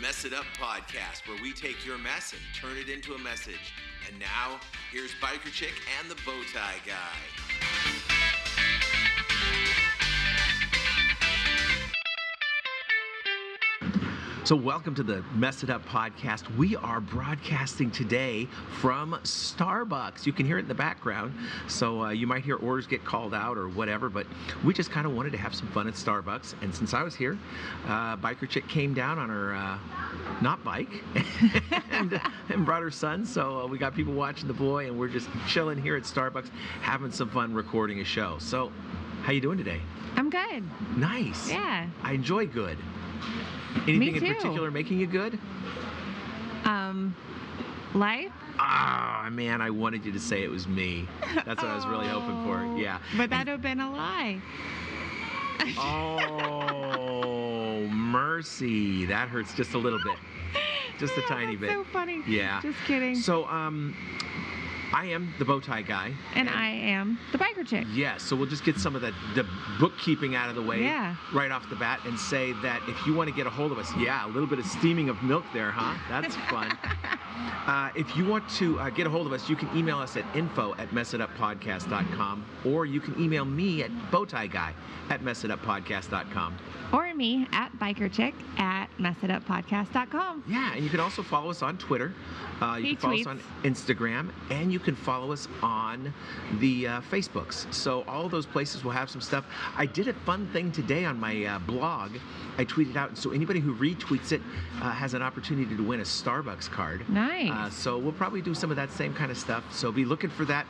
Mess It Up podcast, where we take your mess and turn it into a message. And now, here's Biker Chick and the Bowtie Guy. So, welcome to the Mess It Up podcast. We are broadcasting today from Starbucks. You can hear it in the background, so uh, you might hear orders get called out or whatever, but we just kind of wanted to have some fun at Starbucks. And since I was here, uh, Biker Chick came down on her uh, not bike and, and brought her son. So, uh, we got people watching the boy, and we're just chilling here at Starbucks, having some fun recording a show. So, how you doing today? I'm good. Nice. Yeah. I enjoy good. Anything in particular making you good? Um, life. Ah, man, I wanted you to say it was me. That's what I was really hoping for. Oh, Yeah. But that'd have been a lie. Oh, mercy. That hurts just a little bit. Just a tiny bit. So funny. Yeah. Just kidding. So, um, I am the bow tie guy. and I am the biker chick. Yeah, so we'll just get some of the, the bookkeeping out of the way Yeah. right off the bat and say that if you want to get a hold of us, yeah, a little bit of steaming of milk there, huh? That's fun. uh, if you want to uh, get a hold of us, you can email us at info at messituppodcast.com or you can email me at bowtieguy at messituppodcast.com. Or me at biker chick at messituppodcast.com. Yeah, and you can also follow us on Twitter. Uh, you He can follow us on Instagram, and you can follow us on the uh, Facebooks. So all of those places will have some stuff. I did a fun thing today on my uh, blog. I tweeted out, so anybody who retweets it uh, has an opportunity to win a Starbucks card. Nice. Uh, so we'll probably do some of that same kind of stuff. So be looking for that.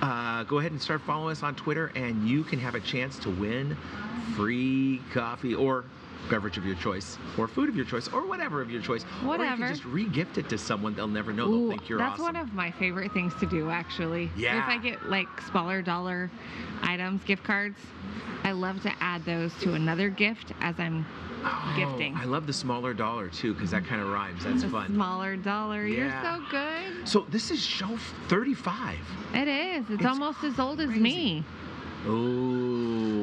Uh, go ahead and start following us on Twitter, and you can have a chance to win free coffee or beverage of your choice, or food of your choice, or whatever of your choice. Or you can just re-gift it to someone. They'll never know. They'll think you're that's awesome. one of my favorite things to do, actually. Yeah. If I get like smaller dollar items, gift cards, I love to add those to another gift as I'm Oh, gifting. I love the smaller dollar too, because that kind of rhymes. That's the fun. smaller dollar. Yeah. You're so good. So this is show 35. It is. It's, It's almost as old as crazy. me. Oh,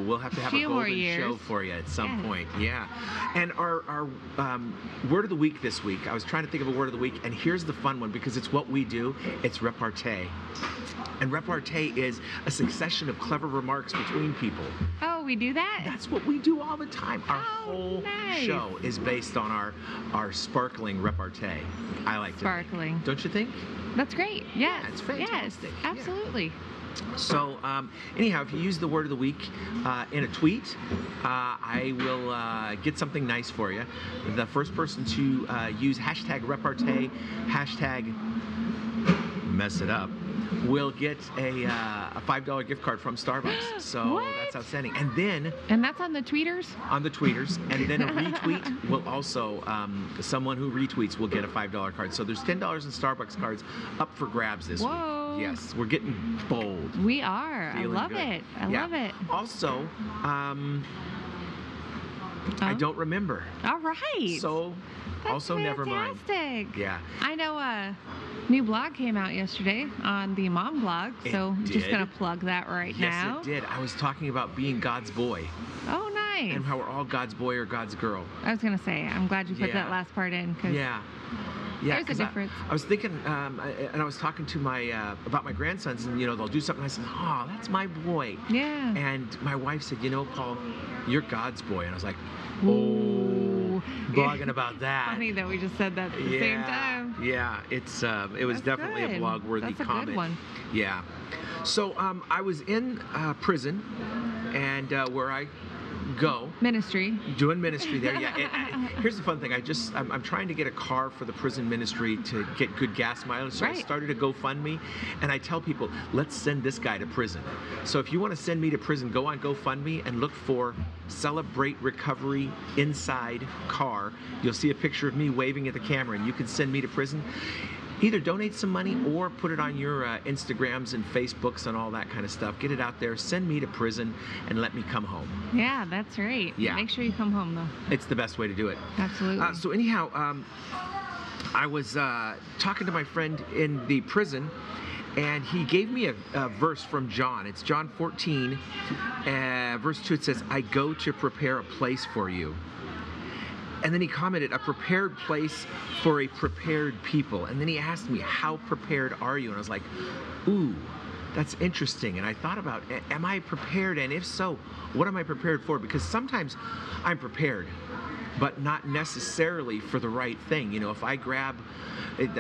we'll have to have Few a golden show for you at some Yes. point. Yeah. And our, our um, word of the week this week, I was trying to think of a word of the week, and here's the fun one because it's what we do. It's repartee. And repartee is a succession of clever remarks between people. Oh, we do that? That's what we do all the time. Our Oh, whole nice. show is based on our our sparkling repartee. I like. Sparkling. Don't you think? That's great. Yes. it's fantastic. Yes, Yeah. So, um, anyhow, if you use the word of the week uh, in a tweet, uh, I will uh, get something nice for you. The first person to uh, use hashtag repartee, hashtag mess it up, will get a, uh, a $5 gift card from Starbucks. So What? that's outstanding. And then And that's on the tweeters? on the tweeters, and then a retweet will also, um, someone who retweets will get a $5 card. So there's $10 in Starbucks cards up for grabs this Whoa. week. Yes, we're getting bold. We are. Feeling I love good. it. I Yeah. love it. Also, um, I Oh. don't remember. All right. So, That's also never mind. fantastic. Yeah. I know a new blog came out yesterday on the mom blog, so I'm just gonna plug that right Yes, now. Yes, it did. I was talking about being God's boy Oh, nice. and how we're all God's boy or God's girl. I was gonna say, I'm glad you put Yeah. that last part in because Yeah. Yeah, There's a 'cause I- difference. I, was thinking, um, I, and I was talking to my uh, about my grandsons, and you know they'll do something. I said, "Oh, that's my boy." yeah. And my wife said, "You know, Paul, you're God's boy." And I was like, Ooh. "Oh, blogging about that." Funny that we just said that at the yeah, same time. Yeah, it's uh, it was That's definitely a good. blog worthy That's a good comment. one. Yeah. So um, I was in uh, prison, and uh, where I go Ministry. doing ministry there. Yeah. and- and here's the fun thing. I just I'm, I'm trying to get a car for the prison ministry to get good gas mileage. So I Right. started a GoFundMe, and I tell people, let's send this guy to prison. So if you want to send me to prison, go on GoFundMe and look for Celebrate Recovery Inside Car. You'll see a picture of me waving at the camera, and you can send me to prison. Either donate some money or put it on your uh, Instagrams and Facebooks and all that kind of stuff. Get it out there. Send me to prison and let me come home. Yeah, that's right. Yeah. Make sure you come home though. It's the best way to do it. Absolutely. Uh, so anyhow, um, I was uh, talking to my friend in the prison, and he gave me a, a verse from John. It's John 14, uh, verse 2. It says, "I go to prepare a place for you." And then he commented, a prepared place for a prepared people. And then he asked me, how prepared are you? And I was like, ooh, that's interesting. And I thought about, am I prepared? And if so, what am I prepared for? Because sometimes I'm prepared, but not necessarily for the right thing. You know, if I grab,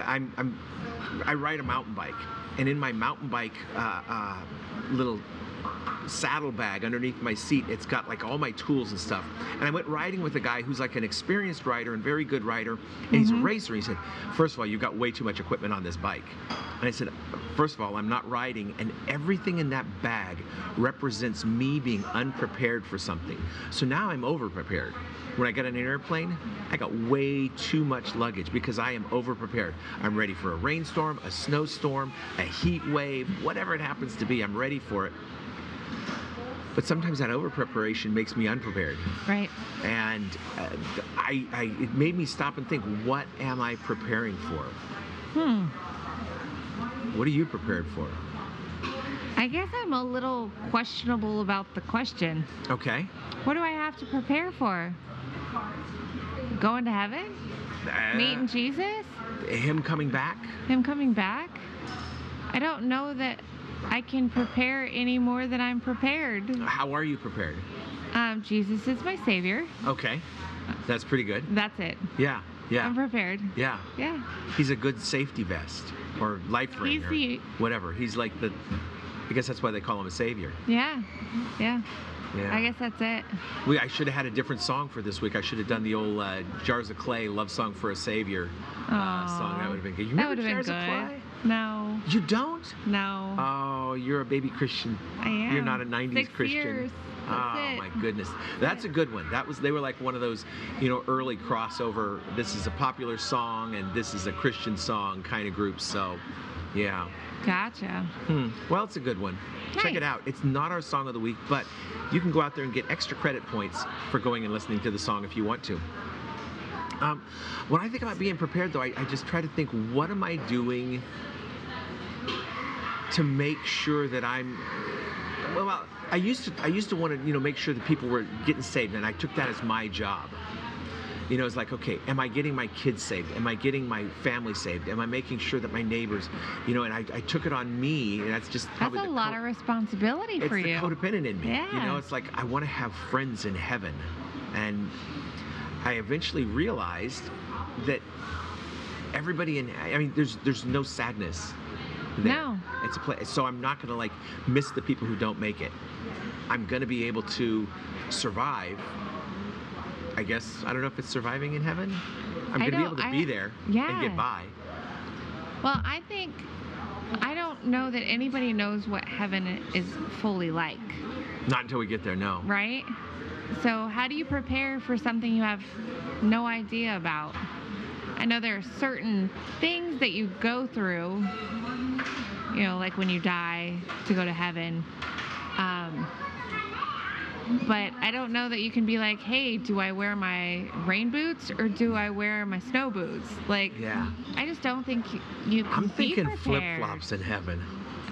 I'm, I'm I ride a mountain bike, and in my mountain bike uh, uh, little saddlebag underneath my seat. It's got like all my tools and stuff. And I went riding with a guy who's like an experienced rider and very good rider, and he's a mm-hmm. racer. He said, First of all, you've got way too much equipment on this bike. And I said, First of all, I'm not riding, and everything in that bag represents me being unprepared for something. So now I'm over prepared. When I get on an airplane, I got way too much luggage because I am over prepared. I'm ready for a rainstorm, a snowstorm, a heat wave, whatever it happens to be, I'm ready for it. But sometimes that over preparation makes me unprepared. Right. And uh, I, I, it made me stop and think, what am I preparing for? Hmm. What are you prepared for? I guess I'm a little questionable about the question. Okay. What do I have to prepare for? Going to heaven? Uh, Meeting Jesus? him coming back? Him coming back? I don't know that I can prepare any more than I'm prepared. How are you prepared? Um, Jesus is my savior. Okay. That's pretty good. That's it. Yeah. Yeah. I'm prepared. Yeah. Yeah. He's a good safety vest or life ring He's or the- whatever. He's like the. I guess that's why they call him a savior. Yeah. Yeah. Yeah. I guess that's it. We, I should have had a different song for this week. I should have done the old uh, Jars of Clay love song for a savior uh, song. That would have been good. You That remember would have been Jars of good. Clay? No. You don't? No. Oh, you're a baby Christian. I am. You're not a 90s Six Christian. years. That's oh it. my goodness. That's a good one. That was they were like one of those, you know, early crossover. This is a popular song and this is a Christian song kind of group. So, yeah. Gotcha. Hmm. Well, it's a good one. Check it out. It's not our song of the week, but you can go out there and get extra credit points for going and listening to the song if you want to. Um, when I think about being prepared, though, I, I just try to think, what am I doing to make sure that I'm well, I used to I used to want to you know make sure that people were getting saved, and I took that as my job. You know, it's like, okay, am I getting my kids saved? Am I getting my family saved? Am I making sure that my neighbors, you know, and I, I took it on me, and that's just That's a lot co- of responsibility for you. it's the codependent in me. Yeah. You know, it's like I want to have friends in heaven, and I eventually realized that everybody in I mean, there's there's no sadness. There. No. It's a place. So I'm not gonna like miss the people who don't make it. I'm gonna be able to survive. I guess I don't know if it's surviving in heaven. I'm I gonna be able to I- be there yeah. and get by. Well, I think I don't know that anybody knows what heaven is fully like, Not until we get there. No. right? So, how do you prepare for something you have no idea about? I know there are certain things that you go through, you know, like when you die to go to heaven. Um, but I don't know that you can be like, hey, do I wear my rain boots or do I wear my snow boots? Like, Yeah. I just don't think you, you I'm thinking flip flops in heaven.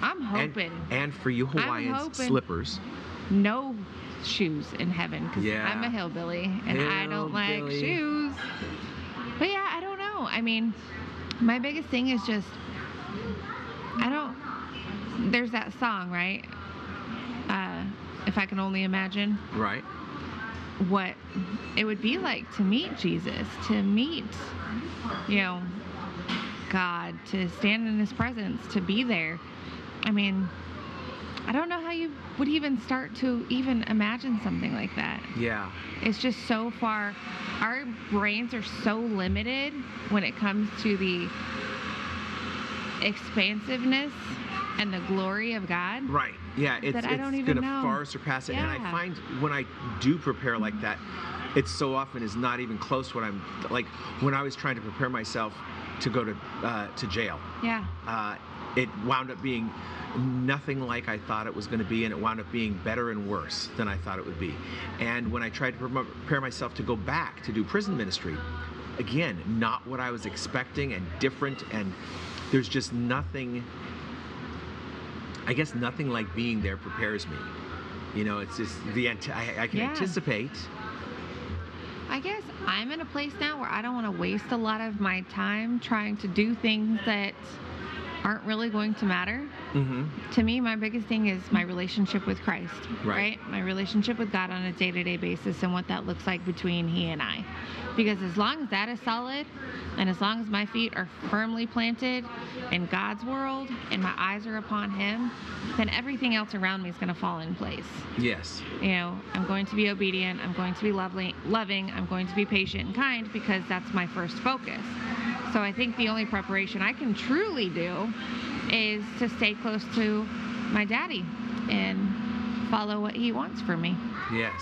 I'm And, hoping and for you Hawaiians, slippers. no shoes in heaven because Yeah. I'm a hillbilly and I don't like shoes. But yeah, I don't know. I mean, my biggest thing is just I don't. There's that song, right? Uh, if I can only imagine Right. what it would be like to meet Jesus, to meet, you know, God, to stand in His presence, to be there. I mean, I don't know how you would even start to even imagine something like that. Yeah. It's just so far. Our brains are so limited when it comes to the expansiveness and the glory of God. Right. Yeah. It's, That I it's don't even gonna know. far surpass it. And I find when I do prepare like that, it so often is not even close what I'm like when I was trying to prepare myself to go to uh, to jail. Yeah. uh, it wound up being nothing like I thought it was going to be, and it wound up being better and worse than I thought it would be. And when I tried to prepare myself to go back to do prison ministry, again, not what I was expecting and different, and there's just nothing. I guess nothing like being there prepares me. You know, it's just the I, I can Yeah. anticipate. I guess I'm in a place now where I don't want to waste a lot of my time trying to do things that aren't really going to matter. Mm-hmm. To me, my biggest thing is my relationship with Christ, Right. My relationship with God on a day to day basis and what that looks like between He and I. Because as long as that is solid and as long as my feet are firmly planted in God's world and my eyes are upon Him, then everything else around me is going to fall in place. Yes. You know, I'm going to be obedient, I'm going to be lovely, loving, I'm going to be patient and kind because that's my first focus. So I think the only preparation I can truly do is to stay close to my daddy and follow what he wants for me. Yes.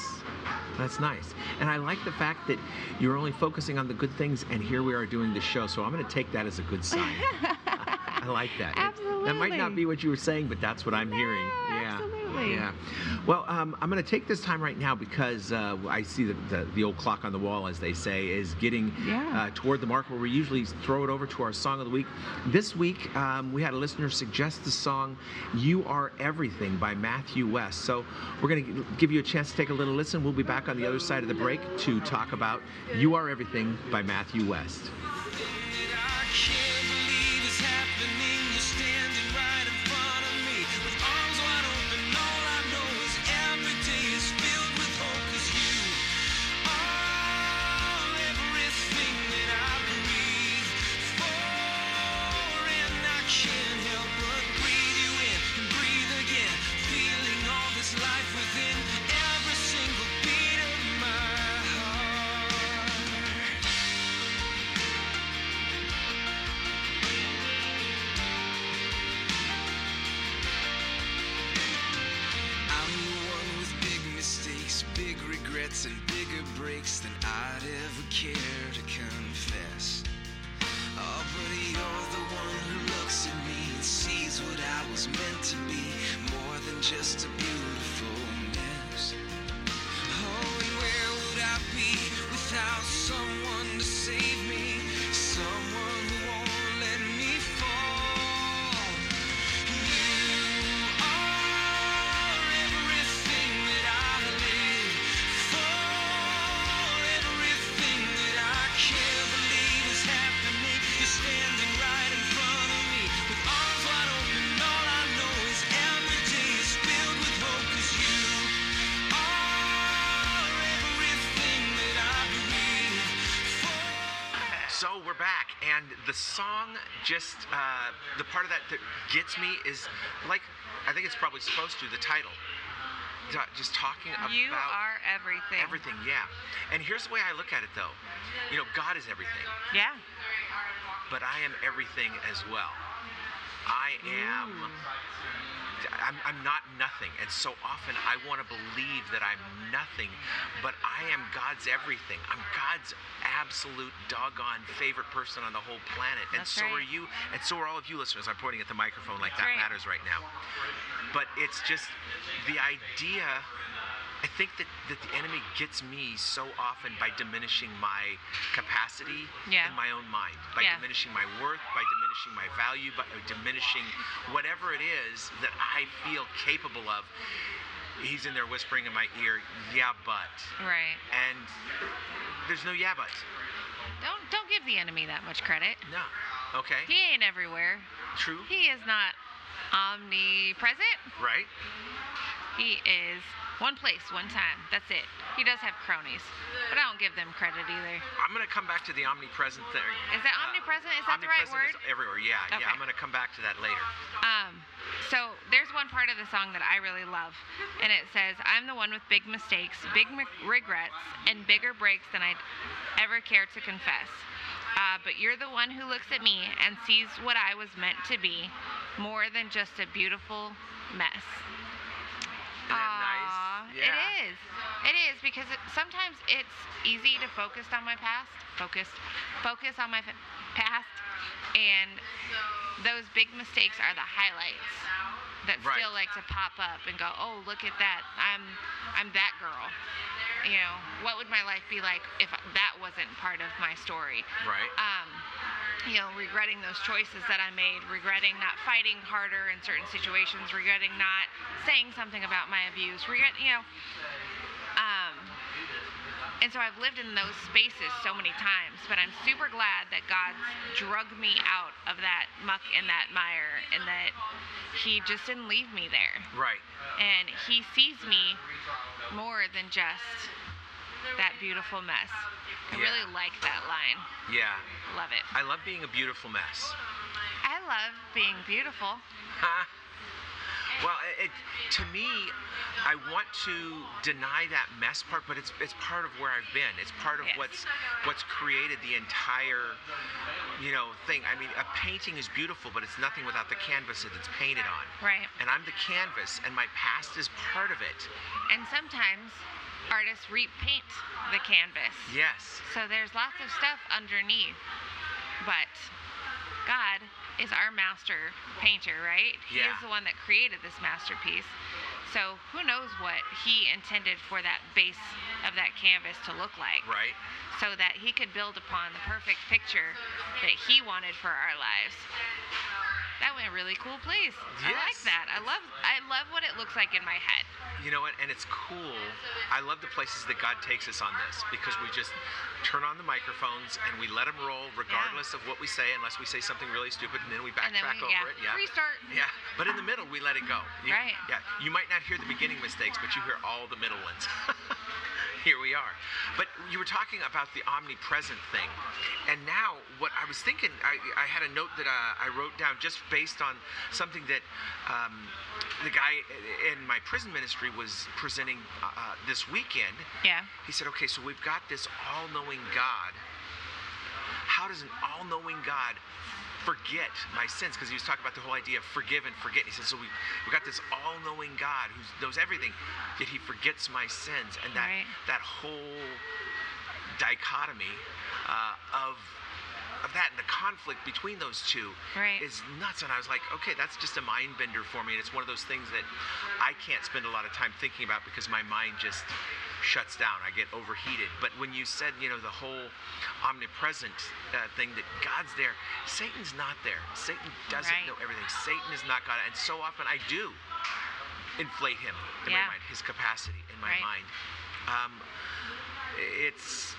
That's nice. And I like the fact that you're only focusing on the good things, and here we are doing the show. So I'm going to take that as a good sign. I like that. It- that might not be what you were saying, but that's what I'm hearing. Yeah. absolutely. Yeah. Well, um, I'm going to take this time right now because uh, I see the, the, the old clock on the wall, as they say, is getting Yeah. uh, toward the mark where we usually throw it over to our song of the week. This week, um, we had a listener suggest the song "You Are Everything" by Matthew West. So we're going to give you a chance to take a little listen. We'll be back on the other side of the break to talk about "You Are Everything" by Matthew West. Just song just uh, the part of that that gets me is like I think it's probably supposed to the title, just talking about You are everything. everything. Yeah, and here's the way I look at it though, you know, God is everything, Yeah. but I am everything as well. I am. I'm, I'm not nothing, and so often I want to believe that I'm nothing, but I am God's everything. I'm God's absolute doggone favorite person on the whole planet, and That's so are you, and so are all of you listeners. I'm pointing at the microphone like That's that right. matters right now. But it's just the idea. I think that, that the enemy gets me so often by diminishing my capacity Yeah. in my own mind, by Yeah. diminishing my worth, by diminishing my value, by diminishing whatever it is that I feel capable of. He's in there whispering in my ear, yeah, but. Right. And there's no yeah, but. Don't don't give the enemy that much credit. No. Okay. He ain't everywhere. True. He is not omnipresent. Right? He is one place, one time. That's it. He does have cronies, but I don't give them credit either. I'm going to come back to the omnipresent thing. Is that omnipresent? Is that the right omnipresent word? Is everywhere. Yeah, Okay. yeah. I'm going to come back to that later. Um, so there's one part of the song that I really love, and it says, "I'm the one with big mistakes, big m- regrets, and bigger breaks than I'd ever care to confess. Uh, but you're the one who looks at me and sees what I was meant to be, more than just a beautiful mess." Isn't that Aw, nice? Yeah. It is. It is because it, sometimes it's easy to focus on my past, focus, focus on my f- past, and those big mistakes are the highlights that Right. still like to pop up and go, "Oh, look at that! I'm, I'm that girl." You know, what would my life be like if that wasn't part of my story? Right. um, you know, regretting those choices that I made, regretting not fighting harder in certain situations, regretting not saying something about my abuse, regret, you know, um, and so I've lived in those spaces so many times, but I'm super glad that God drug me out of that muck and that mire and that He just didn't leave me there. Right. And He sees me more than just that beautiful mess. I Yeah. really like that line. Yeah. Love it. I love being a beautiful mess. I love being beautiful. Huh? Well, it, it, to me, I want to deny that mess part, but it's it's part of where I've been. It's part of Yes. what's what's created the entire, you know, thing. I mean, a painting is beautiful, but it's nothing without the canvas that it's painted on. Right. And I'm the canvas, and my past is part of it. And sometimes artists repaint the canvas. Yes. So there's lots of stuff underneath. But God is our master painter, right? He Yeah. is the one that created this masterpiece. So who knows what he intended for that base of that canvas to look like. Right. So that he could build upon the perfect picture that he wanted for our lives. That went a really cool place. Yes. I like that. I love I love what it looks like in my head. You know what? And it's cool. I love the places that God takes us on this because we just turn on the microphones and we let them roll regardless of what we say, unless we say something really stupid, and then we then backtrack we- over yeah, it. Yeah. restart. Yeah. But in the middle, we let it go. You- Right. Yeah. You might not hear the beginning mistakes, but you hear all the middle ones. Here we are. But you were talking about the omnipresent thing. And now, what I was thinking, I, I had a note that uh, I wrote down just based on something that um, the guy in my prison ministry was presenting uh, uh, this weekend. Yeah. He said, okay, so we've got this all knowing God. How does an all knowing God forget my sins? Because he was talking about the whole idea of forgive and forget. He said, so we, we've got this all knowing God who knows everything, yet he forgets my sins. And that, Right. that whole dichotomy uh, of of that and the conflict between those two Right. is nuts. And I was like, okay, that's just a mind bender for me. And it's one of those things that I can't spend a lot of time thinking about because my mind just shuts down. I get overheated. But when you said, you know, the whole omnipresent uh, thing that God's there, Satan's not there. Satan doesn't Right. know everything. Satan is not God. And so often I do inflate him in Yeah. my mind, his capacity in my Right. mind. Um, it's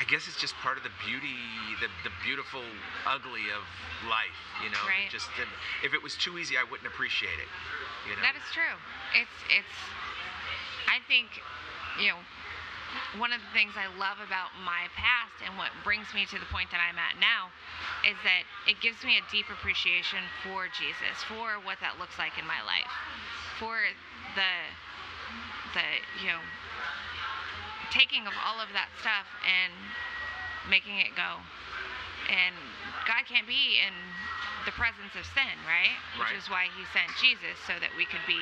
I guess it's just part of the beauty, the, the beautiful ugly of life, you know. Right. Just if it was too easy, I wouldn't appreciate it. You know. That is true. It's it's. I think, you know, one of the things I love about my past and what brings me to the point that I'm at now is that it gives me a deep appreciation for Jesus, for what that looks like in my life, for the the you know taking of all of that stuff and making it go. And God can't be in the presence of sin, right? Which Right. is why he sent Jesus so that we could be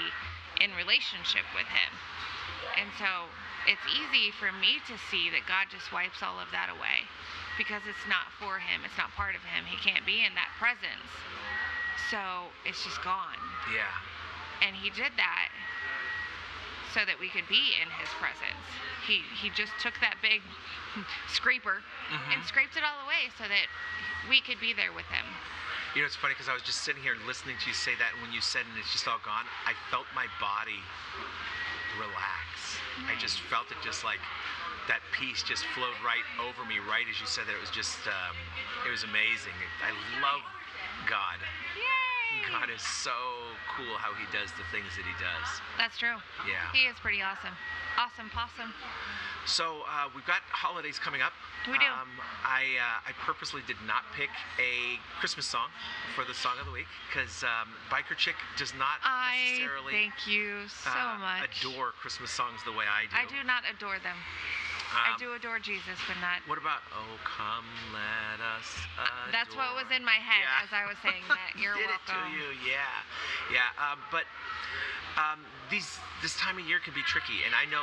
in relationship with him. And so it's easy for me to see that God just wipes all of that away because it's not for him, it's not part of him. He can't be in that presence. So it's just gone. yeah. And he did that so that we could be in his presence. He he just took that big scraper Mm-hmm. and scraped it all away so that we could be there with him. You know, it's funny because I was just sitting here listening to you say that, and when you said, and it's just all gone, I felt my body relax. I just felt it just like that peace just flowed right over me, right as you said that. It was just, um, it was amazing. I love God. Yay! God is so cool how he does the things that he does. That's true. Yeah. He is pretty awesome. Awesome possum. So uh, we've got holidays coming up. We do. Um, I uh, I purposely did not pick a Christmas song for the song of the week because um, Biker Chick does not I necessarily thank you so uh, much. adore Christmas songs the way I do. I do not adore them. I Um, do adore Jesus, but not. What about Oh Come Let Us Adore? That's what was in my head Yeah. as I was saying that. You're Did welcome. it to you, yeah, yeah. Um, but um, these this time of year can be tricky, and I know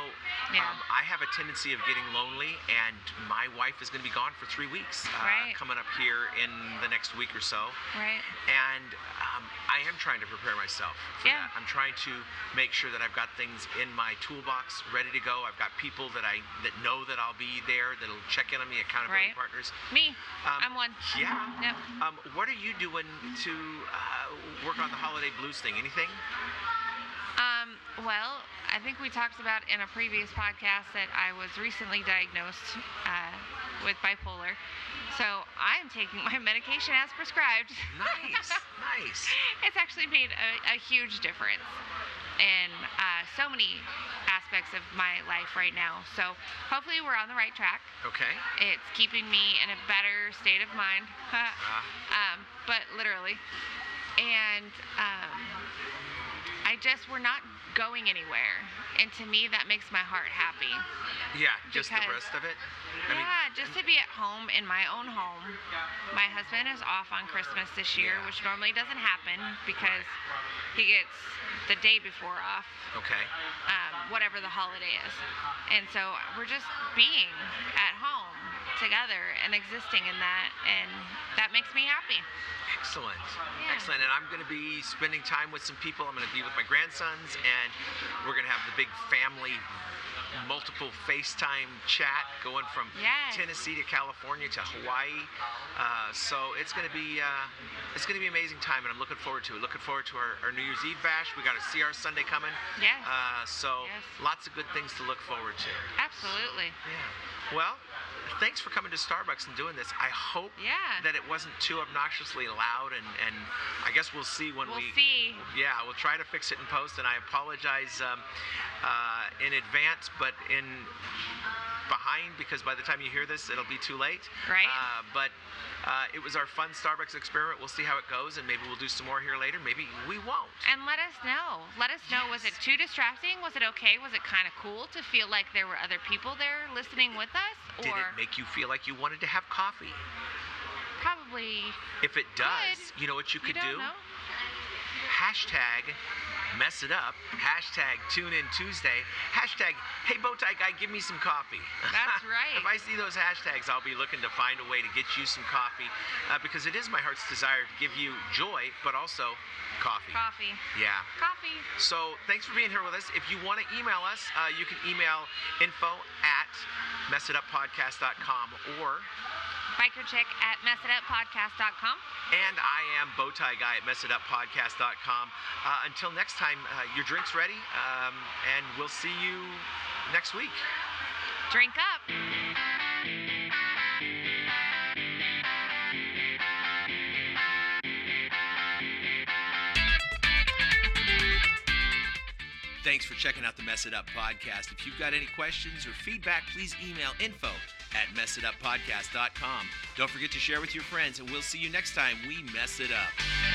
Yeah. um, I have a tendency of getting lonely, and my wife is going to be gone for three weeks uh, Right. coming up here in the next week or so, Right. and um, I am trying to prepare myself for Yeah. that. I'm trying to make sure that I've got things in my toolbox ready to go. I've got people that I that know that I'll be there that'll check in on me, accountability Right. partners. Me. Um, I'm one. Yeah. Yep. Um, what are you doing to uh, work on the holiday blues thing? Anything? Um, well, I think we talked about in a previous podcast that I was recently diagnosed uh, with bipolar. So I'm taking my medication as prescribed. Nice, nice. it's actually made a, a huge difference in uh, so many aspects of my life right now. So hopefully we're on the right track. Okay. It's keeping me in a better state of mind, Uh, um, but literally. And um, Just, we're not going anywhere. And to me, that makes my heart happy. yeah, just the rest of it. I mean, yeah, just to be at home in my own home. My husband is off on Christmas this year, Yeah. which normally doesn't happen because he gets the day before off, okay. um, whatever the holiday is. And so we're just being at home together and existing in that, and that makes me happy. Excellent. Yeah. Excellent. And I'm going to be spending time with some people. I'm going to be with my grandsons, and we're going to have the big family multiple FaceTime chat going from Yes. Tennessee to California to Hawaii. Uh, so it's going to be uh, it's going to be amazing time, and I'm looking forward to it. Looking forward to our, our New Year's Eve bash. We got a CR Sunday coming. Yeah. Uh, so Yes. lots of good things to look forward to. Absolutely. Yeah. Well, thanks for coming to Starbucks and doing this. I hope Yeah. that it wasn't too obnoxiously loud, and, and I guess we'll see when We'll we. see. Yeah, we'll try to fix it in post, and I apologize um, uh, in advance, but in behind because by the time you hear this, it'll be too late. Right. Uh, but uh, it was our fun Starbucks experiment. We'll see how it goes, and maybe we'll do some more here later. Maybe we won't. And let us know. Let us know. Was it too distracting? Was it okay? Was it kind of cool to feel like there were other people there listening with us? Did or it make you feel like you wanted to have coffee? probably If it does, Could. you know what you could don't do? know. hashtag mess it up, hashtag tune in Tuesday, hashtag hey bowtie guy, give me some coffee. That's right. if I see those hashtags, I'll be looking to find a way to get you some coffee uh, because it is my heart's desire to give you joy, but also coffee. Coffee. Yeah. Coffee. So thanks for being here with us. If you want to email us, uh, you can email info at messituppodcast.com or Bikerchick at messituppodcast.com. And I am Bowtie Guy at messituppodcast.com. Uh, until next time, uh, your drink's ready, um, and we'll see you next week. Drink up. Thanks for checking out the Mess It Up podcast. If you've got any questions or feedback, please email info at messituppodcast.com. Don't forget to share with your friends, and we'll see you next time we mess it up.